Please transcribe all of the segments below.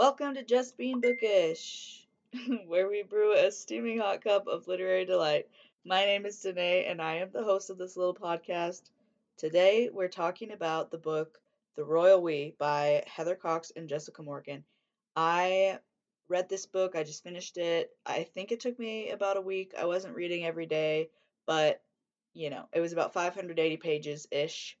Welcome to Just Being Bookish, where we brew a steaming hot cup of literary delight. My name is Danae, and I am the host of this little podcast. Today, we're talking about the book The Royal We by Heather Cocks and Jessica Morgan. I read this book, I just finished it. I think it took me about a week. I wasn't reading every day, but you know, it was about 580 pages ish.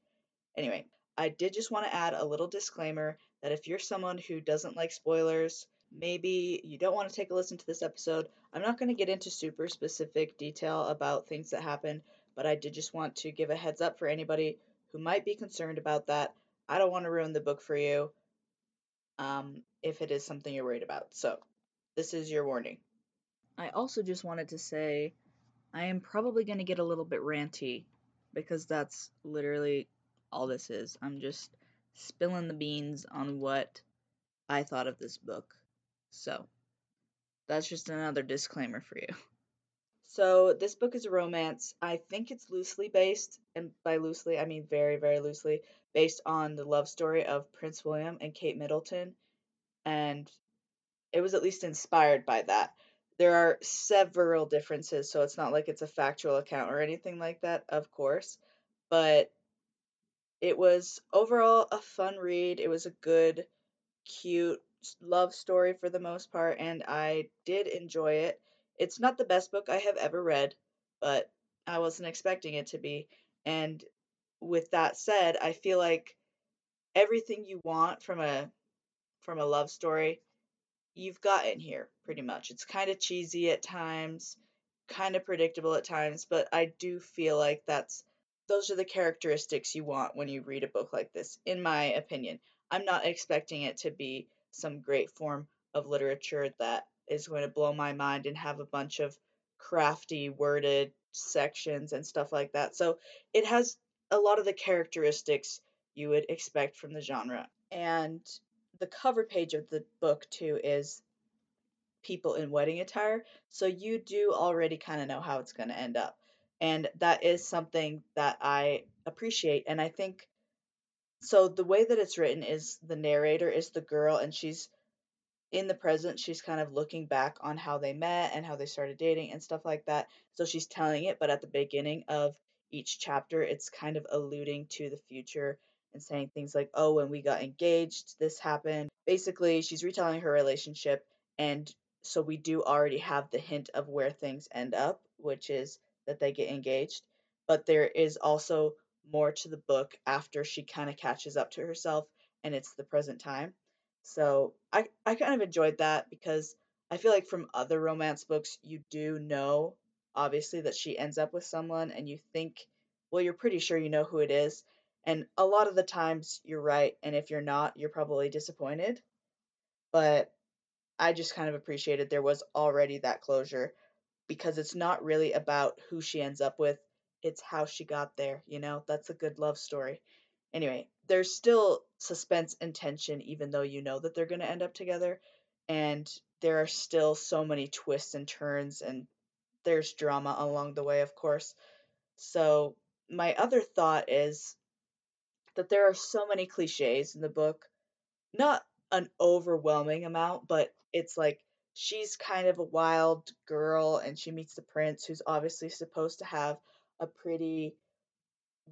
Anyway, I did just want to add a little disclaimer that if you're someone who doesn't like spoilers, maybe you don't want to take a listen to this episode. I'm not going to get into super specific detail about things that happen, but I did just want to give a heads up for anybody who might be concerned about that. I don't want to ruin the book for you um, if it is something you're worried about. So, this is your warning. I also just wanted to say I am probably going to get a little bit ranty because that's literally all this is. I'm just spilling the beans on what I thought of this book. So, that's just another disclaimer for you. So, this book is a romance. I think it's loosely based, and by loosely, I mean very, very loosely, based on the love story of Prince William and Kate Middleton. And it was at least inspired by that. There are several differences, so it's not like it's a factual account or anything like that, of course. But it was overall a fun read. It was a good, cute love story for the most part, and I did enjoy it. It's not the best book I have ever read, but I wasn't expecting it to be. And with that said, I feel like everything you want from a from a love story, you've got in here pretty much. It's kind of cheesy at times, kind of predictable at times, but I do feel like that's those are the characteristics you want when you read a book like this, in my opinion. I'm not expecting it to be some great form of literature that is going to blow my mind and have a bunch of crafty worded sections and stuff like that. So it has a lot of the characteristics you would expect from the genre. And the cover page of the book, too, is people in wedding attire. So you do already kind of know how it's going to end up. And that is something that I appreciate. And I think so. The way that it's written is the narrator is the girl, and she's in the present. She's kind of looking back on how they met and how they started dating and stuff like that. So she's telling it, but at the beginning of each chapter, it's kind of alluding to the future and saying things like, oh, when we got engaged, this happened. Basically, she's retelling her relationship. And so we do already have the hint of where things end up, which is that they get engaged. But there is also more to the book after she kind of catches up to herself and it's the present time. So I, I kind of enjoyed that because I feel like from other romance books, you do know, obviously, that she ends up with someone and you think, well, you're pretty sure you know who it is. And a lot of the times you're right. And if you're not, you're probably disappointed. But I just kind of appreciated there was already that closure because it's not really about who she ends up with, it's how she got there, you know? That's a good love story. Anyway, there's still suspense and tension even though you know that they're going to end up together and there are still so many twists and turns and there's drama along the way, of course. So, my other thought is that there are so many cliches in the book. Not an overwhelming amount, but it's like she's kind of a wild girl and she meets the prince who's obviously supposed to have a pretty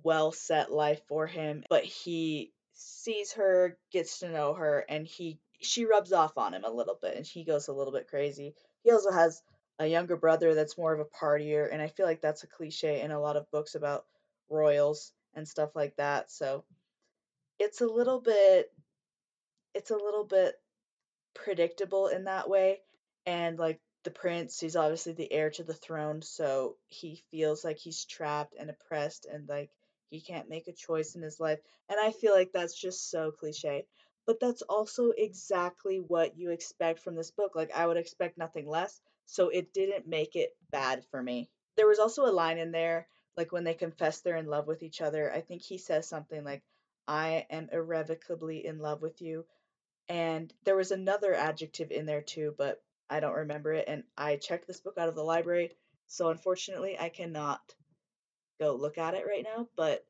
well set life for him but he sees her gets to know her and he she rubs off on him a little bit and he goes a little bit crazy. He also has a younger brother that's more of a partier and i feel like that's a cliche in a lot of books about royals and stuff like that so it's a little bit it's a little bit predictable in that way and like the prince he's obviously the heir to the throne so he feels like he's trapped and oppressed and like he can't make a choice in his life and i feel like that's just so cliche but that's also exactly what you expect from this book like i would expect nothing less so it didn't make it bad for me. There was also a line in there like when they confess they're in love with each other i think he says something like i am irrevocably in love with you and there was another adjective in there too but I don't remember it, and I checked this book out of the library, so unfortunately I cannot go look at it right now. But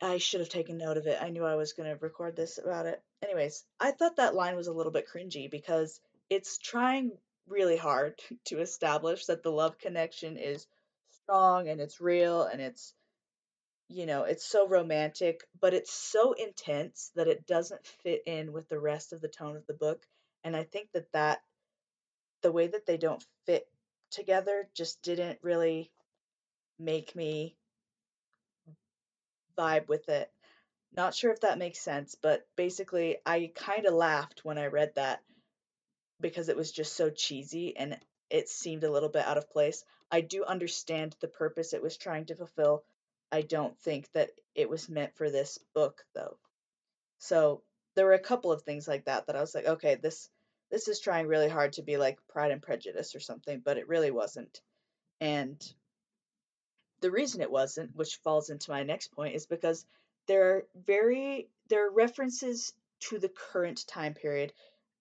I should have taken note of it. I knew I was going to record this about it. Anyways, I thought that line was a little bit cringy because it's trying really hard to establish that the love connection is strong and it's real and it's you know, it's so romantic, but it's so intense that it doesn't fit in with the rest of the tone of the book. And I think that that the way that they don't fit together just didn't really make me vibe with it. Not sure if that makes sense, but basically, I kind of laughed when I read that because it was just so cheesy and it seemed a little bit out of place. I do understand the purpose it was trying to fulfill. I don't think that it was meant for this book though. So, there were a couple of things like that that I was like, okay, this this is trying really hard to be like Pride and Prejudice or something, but it really wasn't. And the reason it wasn't, which falls into my next point, is because there are very there are references to the current time period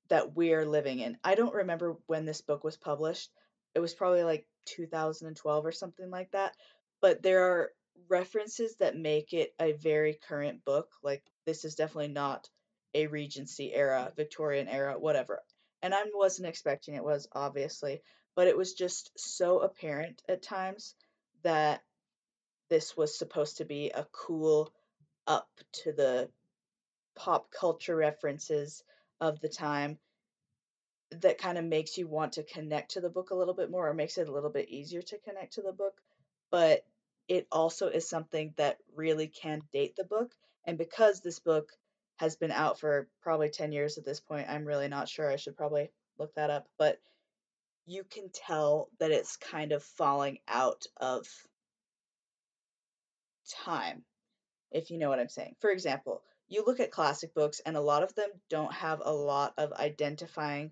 that we're living in. I don't remember when this book was published. It was probably like 2012 or something like that. But there are references that make it a very current book. Like this is definitely not a Regency era, Victorian era, whatever. And I wasn't expecting it was obviously, but it was just so apparent at times that this was supposed to be a cool up to the pop culture references of the time that kind of makes you want to connect to the book a little bit more or makes it a little bit easier to connect to the book. But it also is something that really can date the book. And because this book has been out for probably 10 years at this point, I'm really not sure. I should probably look that up. But you can tell that it's kind of falling out of time, if you know what I'm saying. For example, you look at classic books, and a lot of them don't have a lot of identifying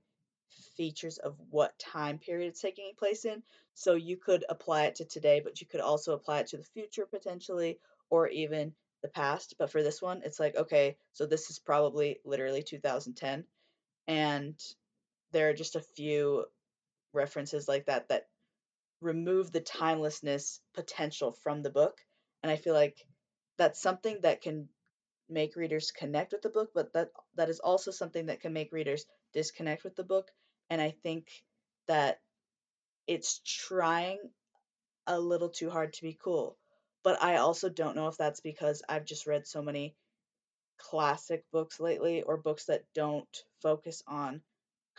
features of what time period it's taking place in. So you could apply it to today, but you could also apply it to the future potentially, or even the past. But for this one, it's like, okay, so this is probably literally 2010. And there are just a few references like that that remove the timelessness potential from the book. And I feel like that's something that can make readers connect with the book, but that that is also something that can make readers disconnect with the book. And I think that it's trying a little too hard to be cool. But I also don't know if that's because I've just read so many classic books lately or books that don't focus on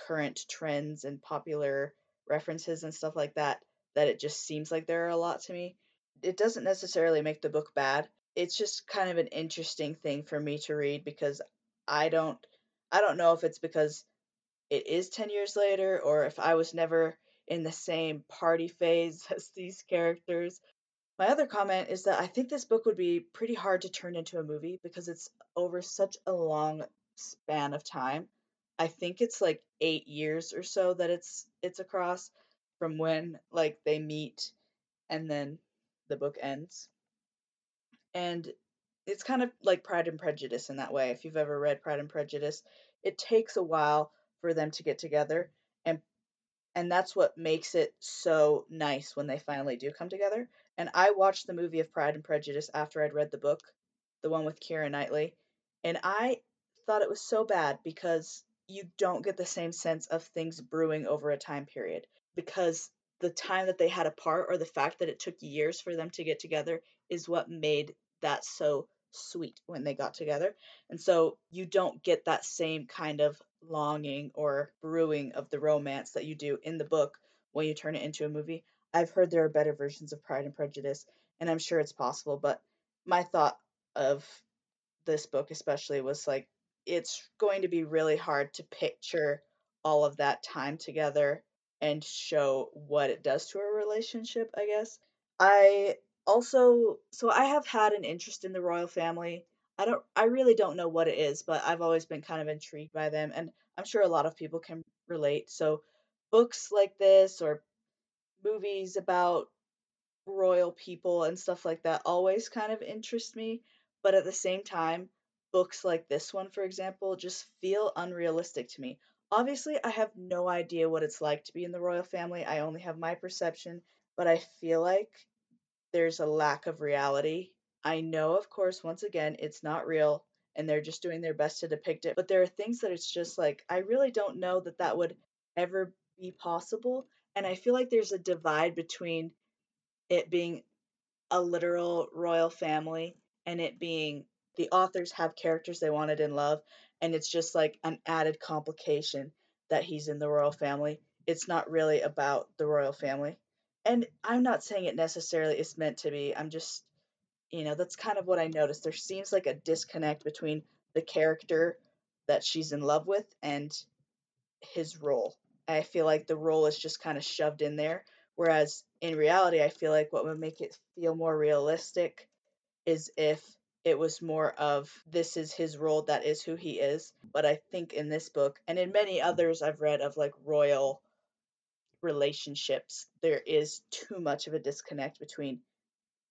current trends and popular references and stuff like that that it just seems like there are a lot to me. It doesn't necessarily make the book bad. It's just kind of an interesting thing for me to read because I don't I don't know if it's because it is 10 years later or if I was never in the same party phase as these characters. My other comment is that I think this book would be pretty hard to turn into a movie because it's over such a long span of time. I think it's like 8 years or so that it's it's across from when like they meet and then the book ends. And it's kind of like Pride and Prejudice in that way. If you've ever read Pride and Prejudice, it takes a while for them to get together and that's what makes it so nice when they finally do come together. And I watched the movie of Pride and Prejudice after I'd read the book, the one with Keira Knightley, and I thought it was so bad because you don't get the same sense of things brewing over a time period because the time that they had apart or the fact that it took years for them to get together is what made that so sweet when they got together. And so you don't get that same kind of longing or brewing of the romance that you do in the book when you turn it into a movie. I've heard there are better versions of Pride and Prejudice, and I'm sure it's possible, but my thought of this book especially was like it's going to be really hard to picture all of that time together and show what it does to a relationship, I guess. I also so I have had an interest in the royal family. I don't I really don't know what it is, but I've always been kind of intrigued by them and I'm sure a lot of people can relate. So books like this or movies about royal people and stuff like that always kind of interest me, but at the same time, books like this one, for example, just feel unrealistic to me. Obviously, I have no idea what it's like to be in the royal family. I only have my perception, but I feel like there's a lack of reality I know, of course, once again, it's not real and they're just doing their best to depict it, but there are things that it's just like, I really don't know that that would ever be possible. And I feel like there's a divide between it being a literal royal family and it being the authors have characters they wanted in love and it's just like an added complication that he's in the royal family. It's not really about the royal family. And I'm not saying it necessarily is meant to be. I'm just you know, that's kind of what I noticed. There seems like a disconnect between the character that she's in love with and his role. I feel like the role is just kind of shoved in there. Whereas in reality, I feel like what would make it feel more realistic is if it was more of this is his role, that is who he is. But I think in this book, and in many others I've read of like royal relationships, there is too much of a disconnect between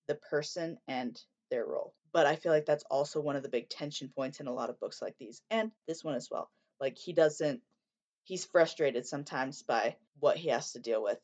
the person and their role. But I feel like that's also one of the big tension points in a lot of books like these, and this one as well. Like he doesn't, he's frustrated sometimes by what he has to deal with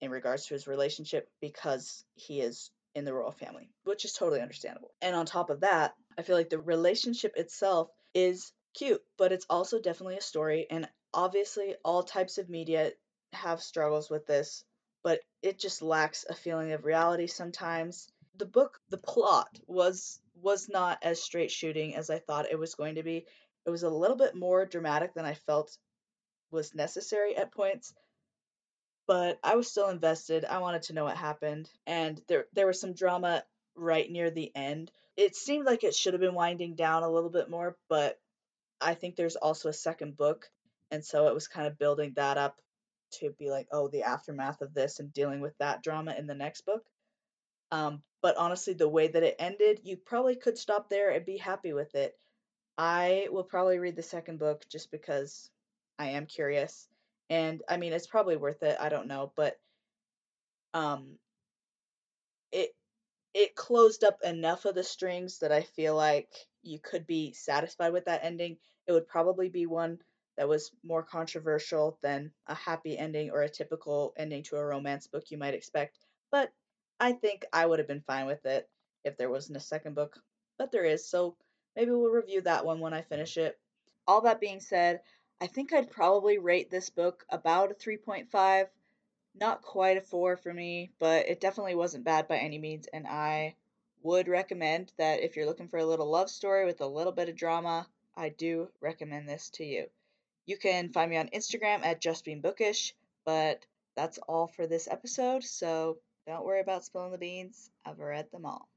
in regards to his relationship because he is in the royal family, which is totally understandable. And on top of that, I feel like the relationship itself is cute, but it's also definitely a story. And obviously, all types of media have struggles with this, but it just lacks a feeling of reality sometimes. The book, the plot was was not as straight shooting as I thought it was going to be. It was a little bit more dramatic than I felt was necessary at points, but I was still invested. I wanted to know what happened, and there there was some drama right near the end. It seemed like it should have been winding down a little bit more, but I think there's also a second book, and so it was kind of building that up to be like, oh, the aftermath of this and dealing with that drama in the next book. Um, but honestly, the way that it ended, you probably could stop there and be happy with it. I will probably read the second book just because I am curious. And I mean, it's probably worth it. I don't know, but um it it closed up enough of the strings that I feel like you could be satisfied with that ending. It would probably be one that was more controversial than a happy ending or a typical ending to a romance book you might expect. But I think I would have been fine with it if there wasn't a second book. But there is, so maybe we'll review that one when I finish it. All that being said, I think I'd probably rate this book about a 3.5 not quite a four for me, but it definitely wasn't bad by any means, and I would recommend that if you're looking for a little love story with a little bit of drama, I do recommend this to you. You can find me on Instagram at justbeingbookish, but that's all for this episode, so don't worry about spilling the beans. I've read them all.